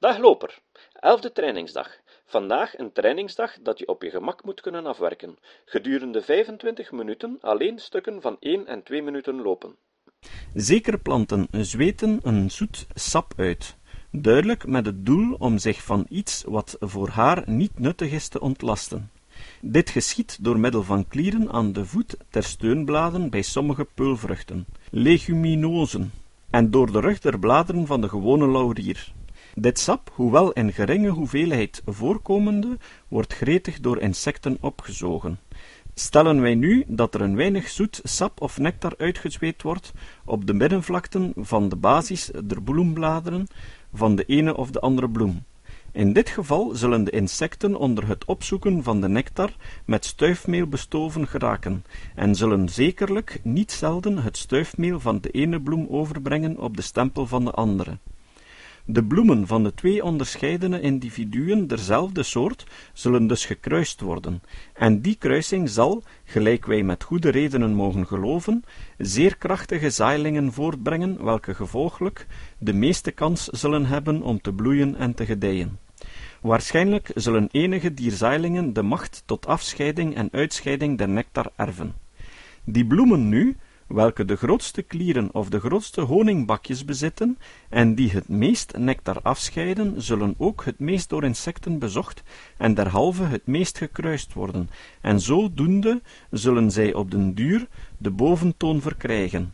Dag loper, elfde trainingsdag. Vandaag een trainingsdag dat je op je gemak moet kunnen afwerken. Gedurende 25 minuten alleen stukken van 1 en 2 minuten lopen. Zekere planten zweten een zoet sap uit, duidelijk met het doel om zich van iets wat voor haar niet nuttig is te ontlasten. Dit geschiet door middel van klieren aan de voet ter steunbladen bij sommige peulvruchten, leguminozen, en door de rug der bladeren van de gewone laurier. Dit sap, hoewel in geringe hoeveelheid voorkomende, wordt gretig door insecten opgezogen. Stellen wij nu dat er een weinig zoet sap of nectar uitgezweet wordt op de middenvlakten van de basis der bloembladeren van de ene of de andere bloem. In dit geval zullen de insecten onder het opzoeken van de nectar met stuifmeel bestoven geraken, en zullen zekerlijk niet zelden het stuifmeel van de ene bloem overbrengen op de stempel van de andere. De bloemen van de twee onderscheidene individuen derzelfde soort zullen dus gekruist worden, en die kruising zal, gelijk wij met goede redenen mogen geloven, zeer krachtige zaailingen voortbrengen, welke gevolglijk de meeste kans zullen hebben om te bloeien en te gedijen. Waarschijnlijk zullen enige dier zaailingen de macht tot afscheiding en uitscheiding der nectar erven. Die bloemen nu, welke de grootste klieren of de grootste honingbakjes bezitten en die het meest nectar afscheiden, zullen ook het meest door insecten bezocht en derhalve het meest gekruist worden, en zodoende zullen zij op den duur de boventoon verkrijgen.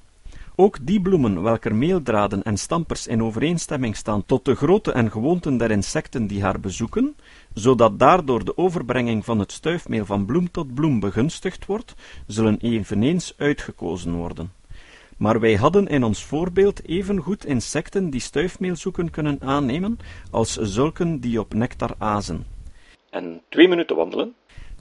Ook die bloemen, welker meeldraden en stampers in overeenstemming staan tot de grootte en gewoonten der insecten die haar bezoeken, zodat daardoor de overbrenging van het stuifmeel van bloem tot bloem begunstigd wordt, zullen eveneens uitgekozen worden. Maar wij hadden in ons voorbeeld evengoed insecten die stuifmeel zoeken kunnen aannemen, als zulken die op nectar azen. En twee minuten wandelen?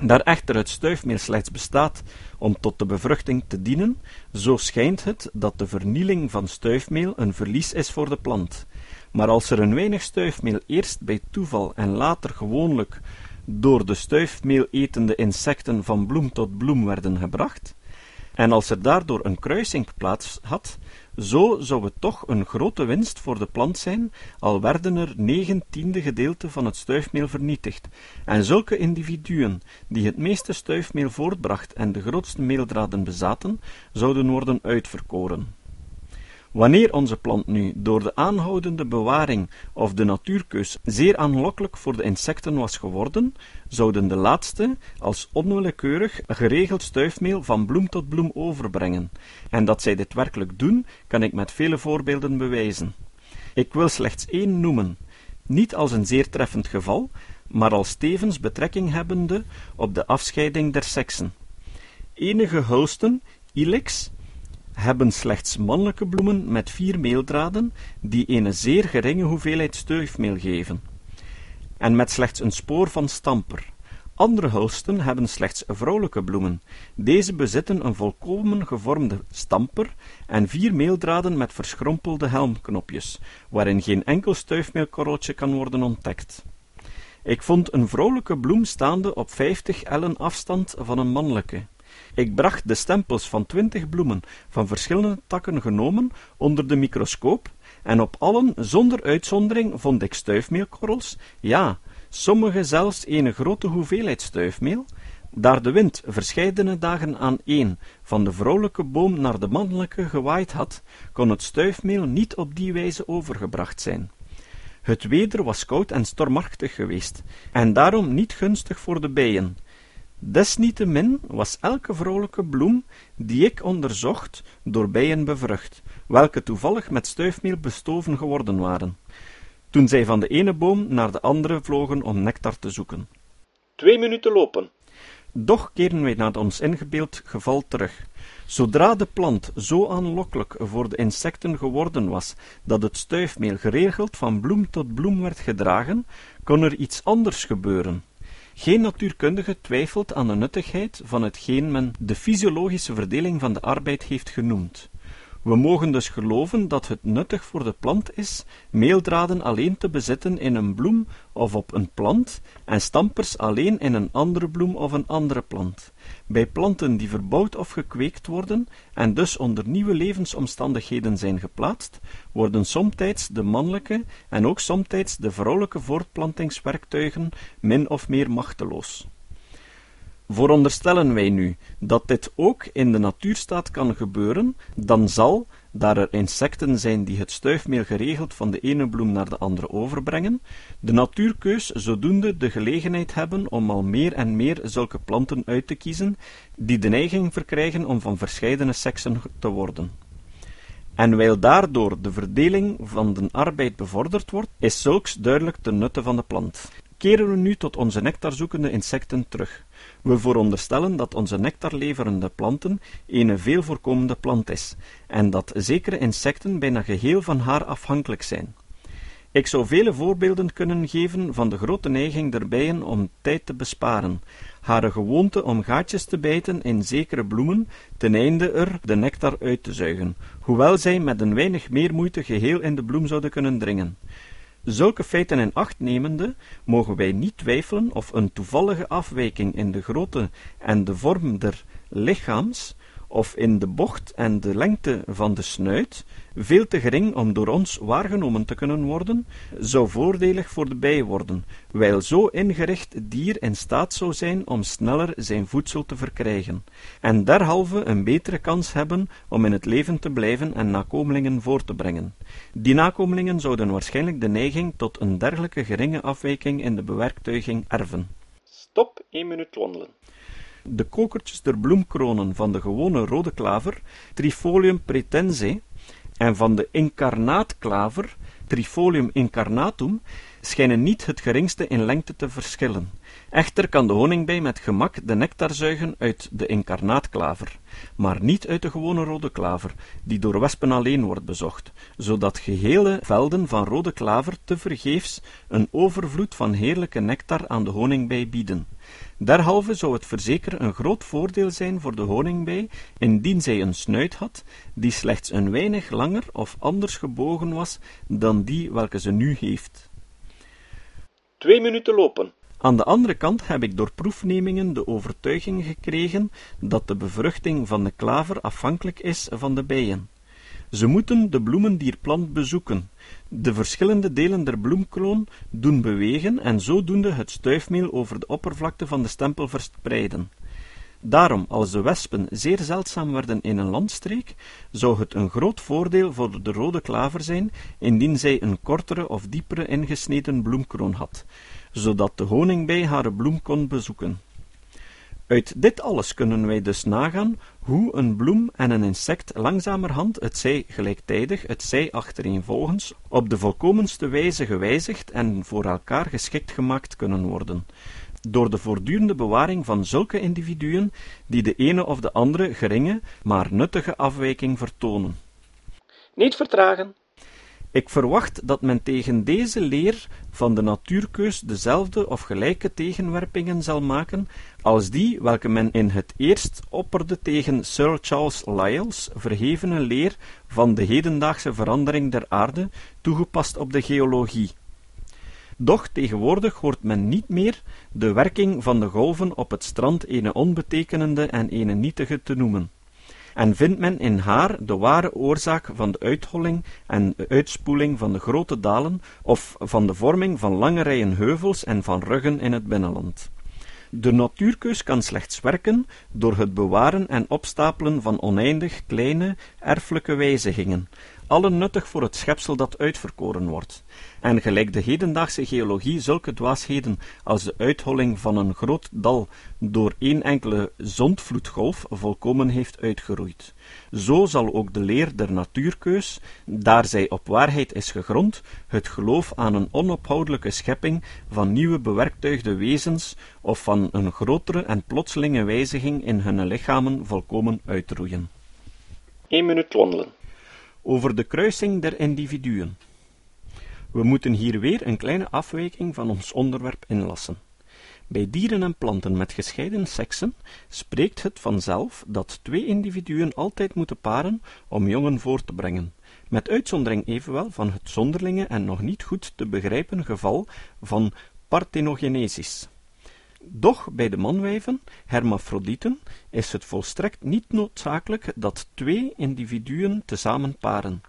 Daar echter het stuifmeel slechts bestaat om tot de bevruchting te dienen, zo schijnt het dat de vernieling van stuifmeel een verlies is voor de plant. Maar als er een weinig stuifmeel eerst bij toeval en later gewoonlijk door de stuifmeel etende insecten van bloem tot bloem werden gebracht, en als er daardoor een kruising plaats had, zo zou het toch een grote winst voor de plant zijn, al werden er negen tiende gedeelte van het stuifmeel vernietigd, en zulke individuen, die het meeste stuifmeel voortbracht en de grootste meeldraden bezaten, zouden worden uitverkoren. Wanneer onze plant nu door de aanhoudende bewaring of de natuurkeus zeer aanlokkelijk voor de insecten was geworden, zouden de laatste als onwillekeurig geregeld stuifmeel van bloem tot bloem overbrengen, en dat zij dit werkelijk doen, kan ik met vele voorbeelden bewijzen. Ik wil slechts één noemen, niet als een zeer treffend geval, maar als tevens betrekking hebbende op de afscheiding der seksen. Enige hulsten, ilex, hebben slechts mannelijke bloemen met vier meeldraden, die een zeer geringe hoeveelheid stuifmeel geven, en met slechts een spoor van stamper. Andere hulsten hebben slechts vrouwelijke bloemen. Deze bezitten een volkomen gevormde stamper en vier meeldraden met verschrompelde helmknopjes, waarin geen enkel stuifmeelkorreltje kan worden ontdekt. Ik vond een vrouwelijke bloem staande op vijftig ellen afstand van een mannelijke. Ik bracht de stempels van twintig bloemen van verschillende takken genomen onder de microscoop, en op allen zonder uitzondering vond ik stuifmeelkorrels, ja, sommige zelfs eene grote hoeveelheid stuifmeel, daar de wind verscheidene dagen aan een van de vrouwelijke boom naar de mannelijke gewaaid had, kon het stuifmeel niet op die wijze overgebracht zijn. Het weder was koud en stormachtig geweest, en daarom niet gunstig voor de bijen, Desniettemin was elke vrolijke bloem, die ik onderzocht, door bijen bevrucht, welke toevallig met stuifmeel bestoven geworden waren, toen zij van de ene boom naar de andere vlogen om nectar te zoeken. Twee minuten lopen. Doch keren wij naar ons ingebeeld geval terug. Zodra de plant zo aanlokkelijk voor de insecten geworden was, dat het stuifmeel geregeld van bloem tot bloem werd gedragen, kon er iets anders gebeuren. Geen natuurkundige twijfelt aan de nuttigheid van hetgeen men de fysiologische verdeling van de arbeid heeft genoemd. We mogen dus geloven dat het nuttig voor de plant is meeldraden alleen te bezitten in een bloem of op een plant en stampers alleen in een andere bloem of een andere plant. Bij planten die verbouwd of gekweekt worden en dus onder nieuwe levensomstandigheden zijn geplaatst, worden somtijds de mannelijke en ook somtijds de vrouwelijke voortplantingswerktuigen min of meer machteloos. Veronderstellen wij nu dat dit ook in de natuurstaat kan gebeuren, dan zal, daar er insecten zijn die het stuifmeel geregeld van de ene bloem naar de andere overbrengen, de natuurkeus zodoende de gelegenheid hebben om al meer en meer zulke planten uit te kiezen, die de neiging verkrijgen om van verscheidene seksen te worden. En wijl daardoor de verdeling van de arbeid bevorderd wordt, is zulks duidelijk ten nutte van de plant. Keren we nu tot onze nectarzoekende insecten terug. We veronderstellen dat onze nectarleverende planten een veel voorkomende plant is, en dat zekere insecten bijna geheel van haar afhankelijk zijn. Ik zou vele voorbeelden kunnen geven van de grote neiging der bijen om tijd te besparen, hare gewoonte om gaatjes te bijten in zekere bloemen, ten einde er de nectar uit te zuigen, hoewel zij met een weinig meer moeite geheel in de bloem zouden kunnen dringen. Zulke feiten in acht nemende, mogen wij niet twijfelen of een toevallige afwijking in de grootte en de vorm der lichaams, of in de bocht en de lengte van de snuit, veel te gering om door ons waargenomen te kunnen worden, zou voordelig voor de bij worden, wijl zo ingericht dier in staat zou zijn om sneller zijn voedsel te verkrijgen, en derhalve een betere kans hebben om in het leven te blijven en nakomelingen voor te brengen. Die nakomelingen zouden waarschijnlijk de neiging tot een dergelijke geringe afwijking in de bewerktuiging erven. Stop één minuut wandelen. De kokertjes der bloemkronen van de gewone rode klaver, Trifolium pretense, en van de incarnaatklaver, Trifolium incarnatum, schijnen niet het geringste in lengte te verschillen. Echter kan de honingbij met gemak de nectar zuigen uit de incarnaatklaver, maar niet uit de gewone rode klaver, die door wespen alleen wordt bezocht, zodat gehele velden van rode klaver tevergeefs een overvloed van heerlijke nectar aan de honingbij bieden. Derhalve zou het verzeker een groot voordeel zijn voor de honingbij, indien zij een snuit had, die slechts een weinig langer of anders gebogen was dan die welke ze nu heeft. Twee minuten lopen. Aan de andere kant heb ik door proefnemingen de overtuiging gekregen dat de bevruchting van de klaver afhankelijk is van de bijen. Ze moeten de bloemen dier plant bezoeken, de verschillende delen der bloemkroon doen bewegen en zodoende het stuifmeel over de oppervlakte van de stempel verspreiden. Daarom, als de wespen zeer zeldzaam werden in een landstreek, zou het een groot voordeel voor de rode klaver zijn, indien zij een kortere of diepere ingesneden bloemkroon had, zodat de honingbij haar bloem kon bezoeken. Uit dit alles kunnen wij dus nagaan hoe een bloem en een insect langzamerhand, het zij gelijktijdig, het zij achtereenvolgens, op de volkomenste wijze gewijzigd en voor elkaar geschikt gemaakt kunnen worden, door de voortdurende bewaring van zulke individuen die de ene of de andere geringe, maar nuttige afwijking vertonen. Niet vertragen. Ik verwacht dat men tegen deze leer van de natuurkeus dezelfde of gelijke tegenwerpingen zal maken als die welke men in het eerst opperde tegen Sir Charles Lyell's verhevene leer van de hedendaagse verandering der aarde, toegepast op de geologie. Doch tegenwoordig hoort men niet meer de werking van de golven op het strand ene onbetekenende en ene nietige te noemen en vindt men in haar de ware oorzaak van de uitholling en uitspoeling van de grote dalen of van de vorming van lange rijen heuvels en van ruggen in het binnenland. De natuurkeus kan slechts werken door het bewaren en opstapelen van oneindig kleine, erfelijke wijzigingen, alle nuttig voor het schepsel dat uitverkoren wordt, en gelijk de hedendaagse geologie zulke dwaasheden als de uitholling van een groot dal door één enkele zondvloedgolf volkomen heeft uitgeroeid. Zo zal ook de leer der natuurkeus, daar zij op waarheid is gegrond, het geloof aan een onophoudelijke schepping van nieuwe bewerktuigde wezens of van een grotere en plotselinge wijziging in hun lichamen volkomen uitroeien. Eén minuut wandelen. Over de kruising der individuen. We moeten hier weer een kleine afwijking van ons onderwerp inlassen. Bij dieren en planten met gescheiden seksen spreekt het vanzelf dat twee individuen altijd moeten paren om jongen voort te brengen, met uitzondering evenwel van het zonderlinge en nog niet goed te begrijpen geval van parthenogenesis. Doch bij de manwijven, hermafrodieten, is het volstrekt niet noodzakelijk dat twee individuen tezamen paren.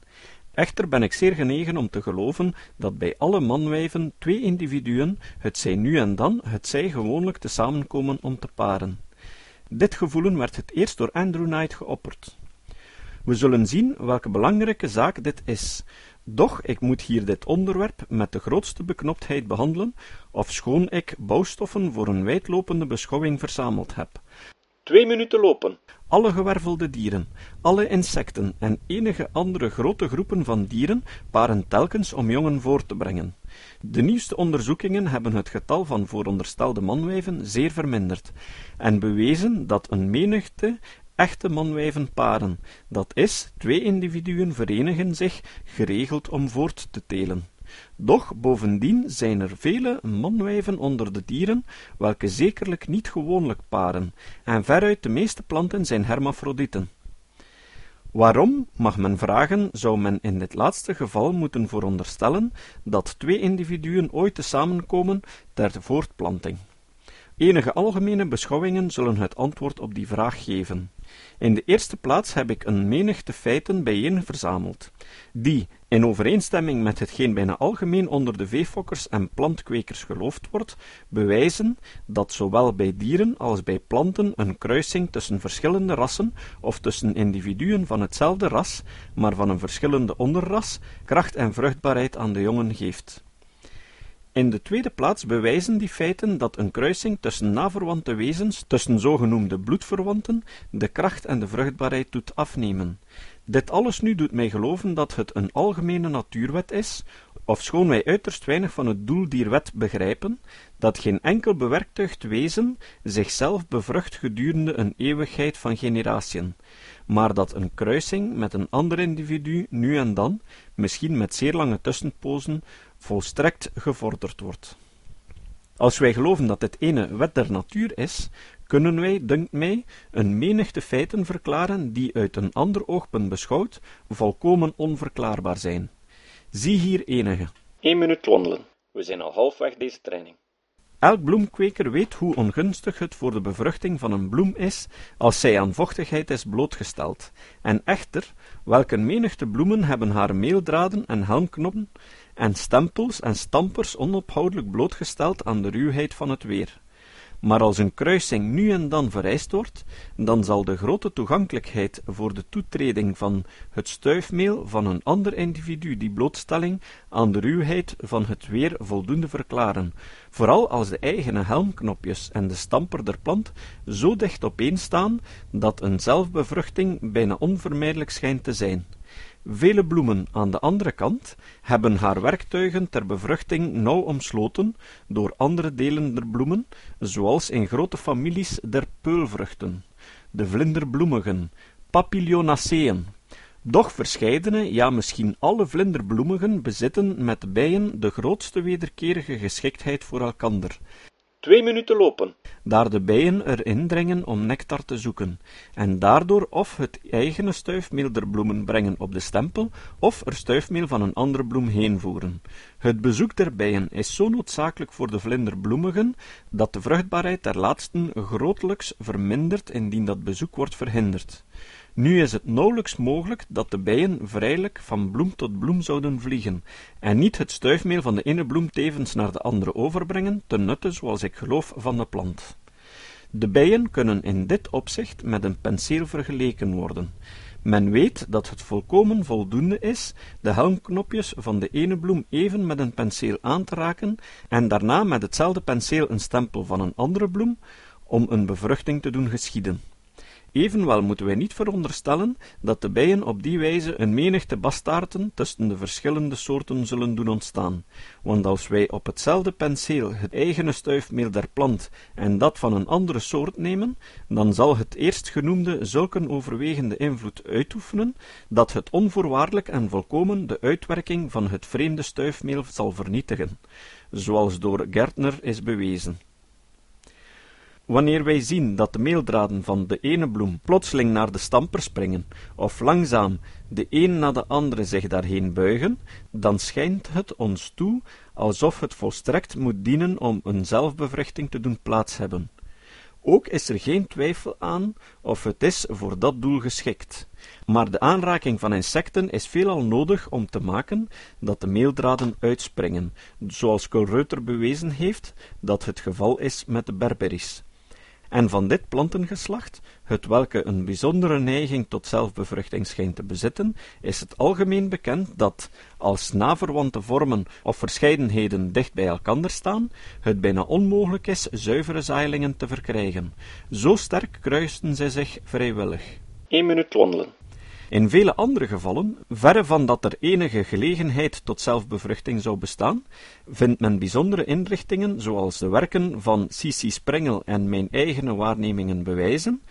Echter ben ik zeer genegen om te geloven dat bij alle manwijven twee individuen, het zij nu en dan, het zij gewoonlijk te samenkomen om te paren. Dit gevoelen werd het eerst door Andrew Knight geopperd. We zullen zien welke belangrijke zaak dit is. Doch ik moet hier dit onderwerp met de grootste beknoptheid behandelen, ofschoon ik bouwstoffen voor een wijdlopende beschouwing verzameld heb. Twee minuten lopen. Alle gewervelde dieren, alle insecten en enige andere grote groepen van dieren paren telkens om jongen voort te brengen. De nieuwste onderzoekingen hebben het getal van vooronderstelde manwijven zeer verminderd en bewezen dat een menigte echte manwijven paren, dat is, twee individuen verenigen zich geregeld om voort te telen. Doch bovendien zijn er vele manwijven onder de dieren, welke zekerlijk niet gewoonlijk paren, en veruit de meeste planten zijn hermafrodieten. Waarom, mag men vragen, zou men in dit laatste geval moeten veronderstellen dat twee individuen ooit te samenkomen ter voortplanting? Enige algemene beschouwingen zullen het antwoord op die vraag geven. In de eerste plaats heb ik een menigte feiten bijeen verzameld, die, in overeenstemming met hetgeen bijna algemeen onder de veefokkers en plantkwekers geloofd wordt, bewijzen dat zowel bij dieren als bij planten een kruising tussen verschillende rassen of tussen individuen van hetzelfde ras, maar van een verschillende onderras, kracht en vruchtbaarheid aan de jongen geeft. In de tweede plaats bewijzen die feiten dat een kruising tussen naverwante wezens, tussen zogenoemde bloedverwanten, de kracht en de vruchtbaarheid doet afnemen. Dit alles nu doet mij geloven dat het een algemene natuurwet is, ofschoon wij uiterst weinig van het doel dier wet begrijpen, dat geen enkel bewerktuigd wezen zichzelf bevrucht gedurende een eeuwigheid van generatiën, maar dat een kruising met een ander individu nu en dan, misschien met zeer lange tussenpozen, volstrekt gevorderd wordt. Als wij geloven dat dit ene wet der natuur is, kunnen wij, dunkt mij, een menigte feiten verklaren die uit een ander oogpunt beschouwd volkomen onverklaarbaar zijn. Zie hier enige. Eén minuut wandelen. We zijn al halfweg deze training. Elk bloemkweker weet hoe ongunstig het voor de bevruchting van een bloem is als zij aan vochtigheid is blootgesteld. En echter, welke menigte bloemen hebben haar meeldraden en helmknoppen en stempels en stampers onophoudelijk blootgesteld aan de ruwheid van het weer. Maar als een kruising nu en dan vereist wordt, dan zal de grote toegankelijkheid voor de toetreding van het stuifmeel van een ander individu die blootstelling aan de ruwheid van het weer voldoende verklaren, vooral als de eigene helmknopjes en de stamper der plant zo dicht opeen staan, dat een zelfbevruchting bijna onvermijdelijk schijnt te zijn. Vele bloemen aan de andere kant hebben haar werktuigen ter bevruchting nauw omsloten door andere delen der bloemen, zoals in grote families der peulvruchten, de vlinderbloemigen, papilionaceën. Doch verscheidene, ja misschien alle vlinderbloemigen bezitten met bijen de grootste wederkerige geschiktheid voor elkander, Twee minuten lopen. daar de bijen erin dringen om nectar te zoeken, en daardoor of het eigene stuifmeel der bloemen brengen op de stempel, of er stuifmeel van een andere bloem heenvoeren. Het bezoek der bijen is zo noodzakelijk voor de vlinderbloemigen, dat de vruchtbaarheid der laatsten grotelijks vermindert indien dat bezoek wordt verhinderd. Nu is het nauwelijks mogelijk dat de bijen vrijelijk van bloem tot bloem zouden vliegen, en niet het stuifmeel van de ene bloem tevens naar de andere overbrengen, ten nutte, zoals ik geloof, van de plant. De bijen kunnen in dit opzicht met een penseel vergeleken worden. Men weet dat het volkomen voldoende is de helmknopjes van de ene bloem even met een penseel aan te raken en daarna met hetzelfde penseel een stempel van een andere bloem, om een bevruchting te doen geschieden. Evenwel moeten wij niet veronderstellen dat de bijen op die wijze een menigte bastaarden tussen de verschillende soorten zullen doen ontstaan, want als wij op hetzelfde penseel het eigene stuifmeel der plant en dat van een andere soort nemen, dan zal het eerstgenoemde zulk een overwegende invloed uitoefenen, dat het onvoorwaardelijk en volkomen de uitwerking van het vreemde stuifmeel zal vernietigen, zoals door Gärtner is bewezen. Wanneer wij zien dat de meeldraden van de ene bloem plotseling naar de stamper springen, of langzaam de een na de andere zich daarheen buigen, dan schijnt het ons toe alsof het volstrekt moet dienen om een zelfbevruchting te doen plaats hebben. Ook is er geen twijfel aan of het is voor dat doel geschikt. Maar de aanraking van insecten is veelal nodig om te maken dat de meeldraden uitspringen, zoals Colreuter bewezen heeft dat het geval is met de berberis. En van dit plantengeslacht, het welke een bijzondere neiging tot zelfbevruchting schijnt te bezitten, is het algemeen bekend dat, als naverwante vormen of verscheidenheden dicht bij elkander staan, het bijna onmogelijk is zuivere zaailingen te verkrijgen. Zo sterk kruisten zij zich vrijwillig. 1 minuut wandelen. In vele andere gevallen, verre van dat er enige gelegenheid tot zelfbevruchting zou bestaan, vindt men bijzondere inrichtingen, zoals de werken van C.C. Sprengel en mijn eigene waarnemingen bewijzen,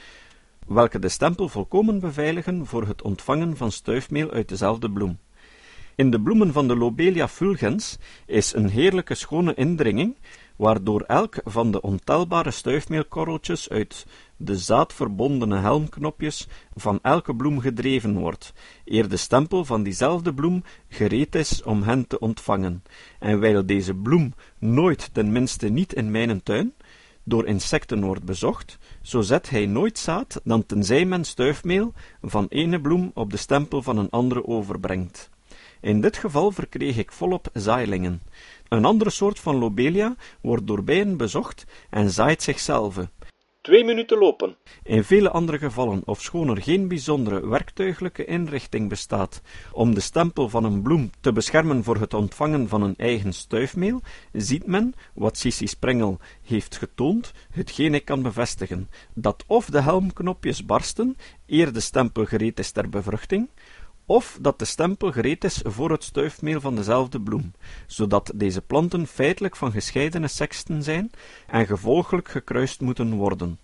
welke de stempel volkomen beveiligen voor het ontvangen van stuifmeel uit dezelfde bloem. In de bloemen van de Lobelia fulgens is een heerlijke schone indringing, waardoor elk van de ontelbare stuifmeelkorreltjes uit de zaadverbondene helmknopjes van elke bloem gedreven wordt, eer de stempel van diezelfde bloem gereed is om hen te ontvangen. En wijl deze bloem nooit, ten minste niet in mijn tuin, door insecten wordt bezocht, zo zet hij nooit zaad dan tenzij men stuifmeel van ene bloem op de stempel van een andere overbrengt. In dit geval verkreeg ik volop zaailingen. Een andere soort van lobelia wordt door bijen bezocht en zaait zichzelf. Twee minuten lopen. In vele andere gevallen, ofschoon er geen bijzondere werktuiglijke inrichting bestaat om de stempel van een bloem te beschermen voor het ontvangen van een eigen stuifmeel, ziet men, wat Sissi Sprengel heeft getoond, hetgeen ik kan bevestigen, dat of de helmknopjes barsten, eer de stempel gereed is ter bevruchting, of dat de stempel gereed is voor het stuifmeel van dezelfde bloem, zodat deze planten feitelijk van gescheidene seksten zijn en gevolglijk gekruist moeten worden.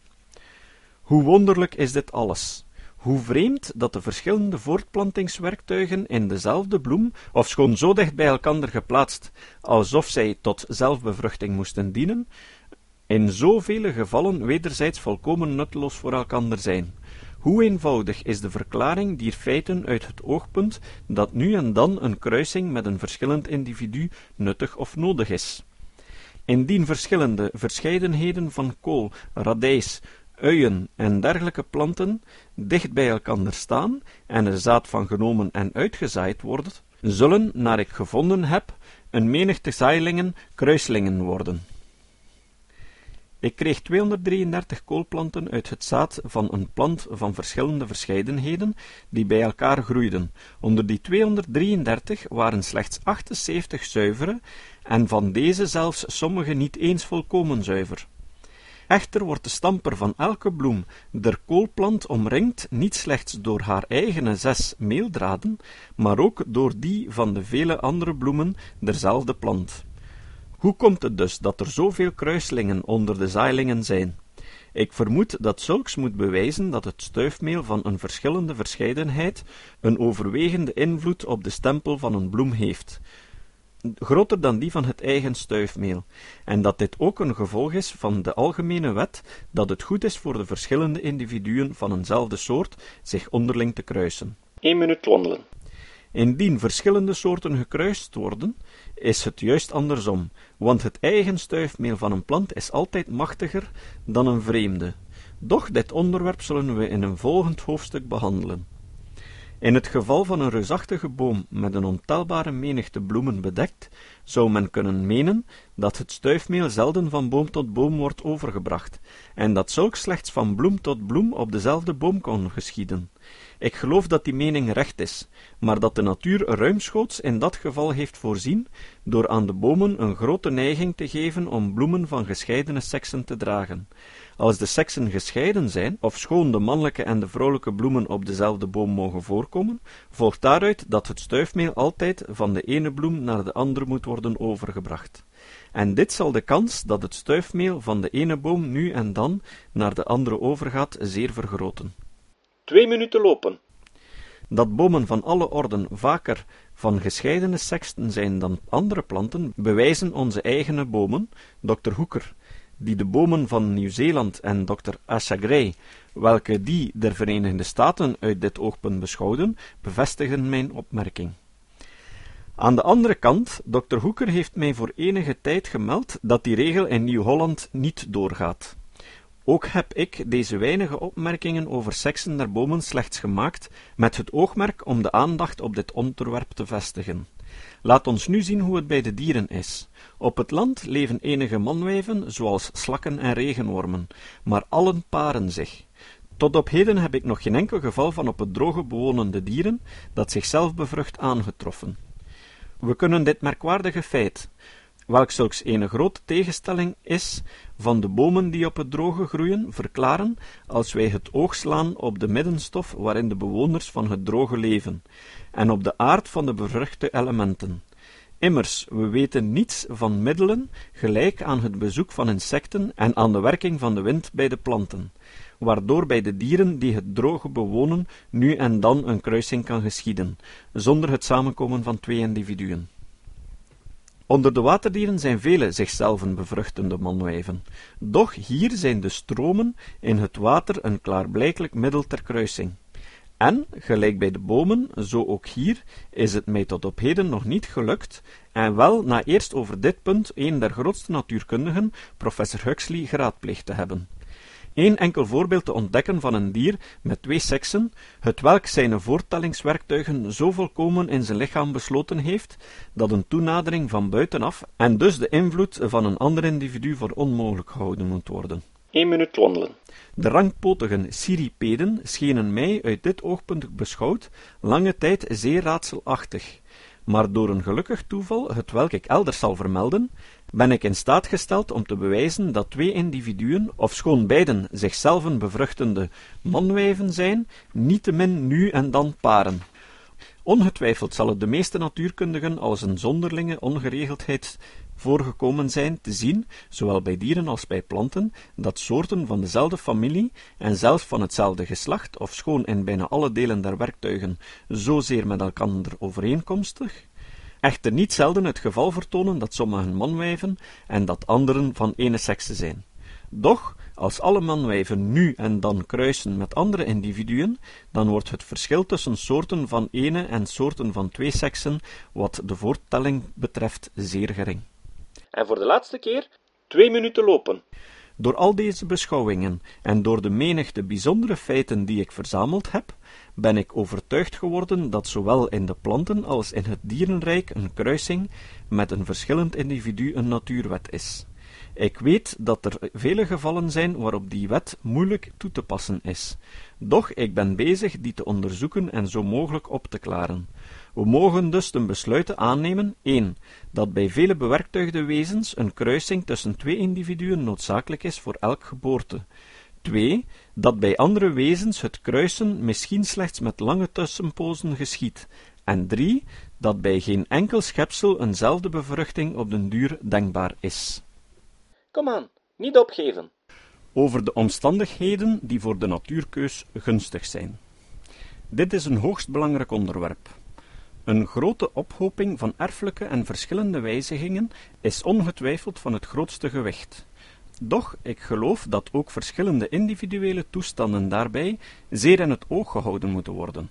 Hoe wonderlijk is dit alles! Hoe vreemd dat de verschillende voortplantingswerktuigen in dezelfde bloem, ofschoon zo dicht bij elkander geplaatst, alsof zij tot zelfbevruchting moesten dienen, in zoveel gevallen wederzijds volkomen nutteloos voor elkander zijn. Hoe eenvoudig is de verklaring dier feiten uit het oogpunt dat nu en dan een kruising met een verschillend individu nuttig of nodig is. Indien verschillende verscheidenheden van kool, radijs, uien en dergelijke planten dicht bij elkander staan en er zaad van genomen en uitgezaaid wordt, zullen, naar ik gevonden heb, een menigte zaailingen kruislingen worden. Ik kreeg 233 koolplanten uit het zaad van een plant van verschillende verscheidenheden, die bij elkaar groeiden. Onder die 233 waren slechts 78 zuivere, en van deze zelfs sommige niet eens volkomen zuiver. Echter wordt de stamper van elke bloem der koolplant omringd niet slechts door haar eigene zes meeldraden, maar ook door die van de vele andere bloemen derzelfde plant. Hoe komt het dus dat er zoveel kruislingen onder de zaailingen zijn? Ik vermoed dat zulks moet bewijzen dat het stuifmeel van een verschillende verscheidenheid een overwegende invloed op de stempel van een bloem heeft, groter dan die van het eigen stuifmeel, en dat dit ook een gevolg is van de algemene wet dat het goed is voor de verschillende individuen van eenzelfde soort zich onderling te kruisen. 1 minuut wandelen. Indien verschillende soorten gekruist worden, is het juist andersom, want het eigen stuifmeel van een plant is altijd machtiger dan een vreemde. Doch dit onderwerp zullen we in een volgend hoofdstuk behandelen. In het geval van een reusachtige boom met een ontelbare menigte bloemen bedekt, zou men kunnen menen dat het stuifmeel zelden van boom tot boom wordt overgebracht, en dat zulks slechts van bloem tot bloem op dezelfde boom kon geschieden. Ik geloof dat die mening recht is, maar dat de natuur ruimschoots in dat geval heeft voorzien, door aan de bomen een grote neiging te geven om bloemen van gescheidene seksen te dragen. Als de seksen gescheiden zijn, ofschoon de mannelijke en de vrouwelijke bloemen op dezelfde boom mogen voorkomen, volgt daaruit dat het stuifmeel altijd van de ene bloem naar de andere moet worden overgebracht. En dit zal de kans dat het stuifmeel van de ene boom nu en dan naar de andere overgaat zeer vergroten. Twee minuten lopen. Dat bomen van alle orden vaker van gescheidene seksten zijn dan andere planten, bewijzen onze eigene bomen, Dr. Hoeker, die de bomen van Nieuw-Zeeland en Dr. Asha Gray, welke die der Verenigde Staten uit dit oogpunt beschouwden, bevestigden mijn opmerking. Aan de andere kant, Dr. Hoeker heeft mij voor enige tijd gemeld dat die regel in Nieuw-Holland niet doorgaat. Ook heb ik deze weinige opmerkingen over seksen der bomen slechts gemaakt met het oogmerk om de aandacht op dit onderwerp te vestigen. Laat ons nu zien hoe het bij de dieren is. Op het land leven enige manwijven, zoals slakken en regenwormen, maar allen paren zich. Tot op heden heb ik nog geen enkel geval van op het droge bewonende dieren dat zichzelf bevrucht aangetroffen. We kunnen dit merkwaardige feit, welk zulks een grote tegenstelling is van de bomen die op het droge groeien, verklaren als wij het oog slaan op de middenstof waarin de bewoners van het droge leven, en op de aard van de bevruchte elementen. Immers, we weten niets van middelen, gelijk aan het bezoek van insecten en aan de werking van de wind bij de planten, waardoor bij de dieren die het droge bewonen nu en dan een kruising kan geschieden, zonder het samenkomen van twee individuen. Onder de waterdieren zijn vele zichzelven bevruchtende manwijven, doch hier zijn de stromen in het water een klaarblijkelijk middel ter kruising. En, gelijk bij de bomen, zo ook hier, is het mij tot op heden nog niet gelukt, en wel na eerst over dit punt een der grootste natuurkundigen, professor Huxley, geraadpleegd te hebben één enkel voorbeeld te ontdekken van een dier met twee seksen, hetwelk zijn voortellingswerktuigen zo volkomen in zijn lichaam besloten heeft, dat een toenadering van buitenaf en dus de invloed van een ander individu voor onmogelijk gehouden moet worden. 1 minuut wandelen. De rangpotigen cirripeden schenen mij uit dit oogpunt beschouwd lange tijd zeer raadselachtig, maar door een gelukkig toeval, hetwelk ik elders zal vermelden, ben ik in staat gesteld om te bewijzen dat twee individuen, ofschoon beiden zichzelven bevruchtende manwijven zijn, niettemin nu en dan paren. Ongetwijfeld zal het de meeste natuurkundigen als een zonderlinge ongeregeldheid voorgekomen zijn te zien, zowel bij dieren als bij planten, dat soorten van dezelfde familie en zelfs van hetzelfde geslacht, ofschoon in bijna alle delen der werktuigen zozeer met elkander overeenkomstig, echter niet zelden het geval vertonen dat sommigen manwijven en dat anderen van ene sekse zijn. Doch, als alle manwijven nu en dan kruisen met andere individuen, dan wordt het verschil tussen soorten van ene en soorten van twee seksen, wat de voortelling betreft, zeer gering. En voor de laatste keer, twee minuten lopen. Door al deze beschouwingen en door de menigte bijzondere feiten die ik verzameld heb, ben ik overtuigd geworden dat zowel in de planten als in het dierenrijk een kruising met een verschillend individu een natuurwet is. Ik weet dat er vele gevallen zijn waarop die wet moeilijk toe te passen is. Doch ik ben bezig die te onderzoeken en zo mogelijk op te klaren. We mogen dus ten besluite aannemen: 1. Dat bij vele bewerktuigde wezens een kruising tussen twee individuen noodzakelijk is voor elk geboorte. 2. Dat bij andere wezens het kruisen misschien slechts met lange tussenpozen geschiedt. En 3. Dat bij geen enkel schepsel eenzelfde bevruchting op den duur denkbaar is. Kom aan, niet opgeven. Over de omstandigheden die voor de natuurkeus gunstig zijn. Dit is een hoogst belangrijk onderwerp. Een grote ophoping van erfelijke en verschillende wijzigingen is ongetwijfeld van het grootste gewicht. Doch ik geloof dat ook verschillende individuele toestanden daarbij zeer in het oog gehouden moeten worden.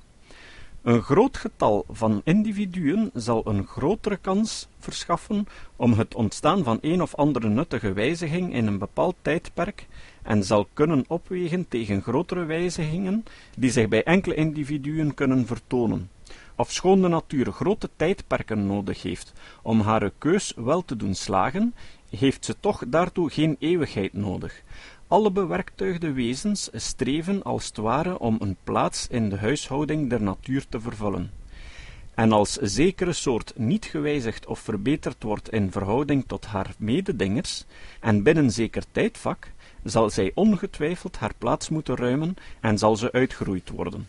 Een groot getal van individuen zal een grotere kans verschaffen om het ontstaan van een of andere nuttige wijziging in een bepaald tijdperk en zal kunnen opwegen tegen grotere wijzigingen die zich bij enkele individuen kunnen vertonen. Ofschoon de natuur grote tijdperken nodig heeft om haar keus wel te doen slagen, heeft ze toch daartoe geen eeuwigheid nodig. Alle bewerktuigde wezens streven als het ware om een plaats in de huishouding der natuur te vervullen. En als zekere soort niet gewijzigd of verbeterd wordt in verhouding tot haar mededingers, en binnen zeker tijdvak, zal zij ongetwijfeld haar plaats moeten ruimen en zal ze uitgeroeid worden.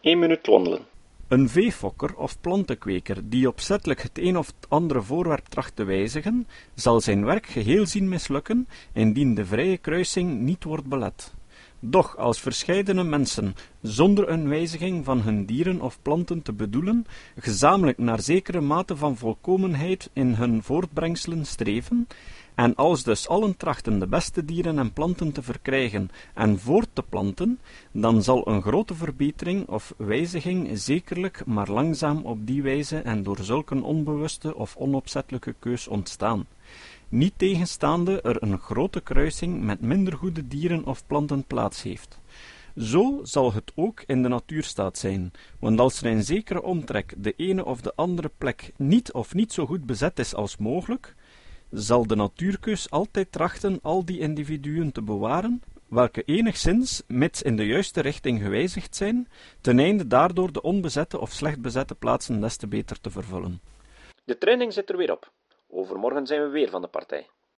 1 minuut wandelen. Een veefokker of plantenkweker die opzettelijk het een of andere voorwerp tracht te wijzigen, zal zijn werk geheel zien mislukken, indien de vrije kruising niet wordt belet. Doch als verscheidene mensen, zonder een wijziging van hun dieren of planten te bedoelen, gezamenlijk naar zekere mate van volkomenheid in hun voortbrengselen streven, en als dus allen trachten de beste dieren en planten te verkrijgen en voort te planten, dan zal een grote verbetering of wijziging zekerlijk maar langzaam op die wijze en door zulke onbewuste of onopzettelijke keus ontstaan niet tegenstaande er een grote kruising met minder goede dieren of planten plaats heeft. Zo zal het ook in de natuurstaat zijn, want als er in zekere omtrek de ene of de andere plek niet of niet zo goed bezet is als mogelijk, zal de natuurkeus altijd trachten al die individuen te bewaren, welke enigszins, mits in de juiste richting gewijzigd zijn, ten einde daardoor de onbezette of slecht bezette plaatsen des te beter te vervullen. De training zit er weer op. Overmorgen zijn we weer van de partij.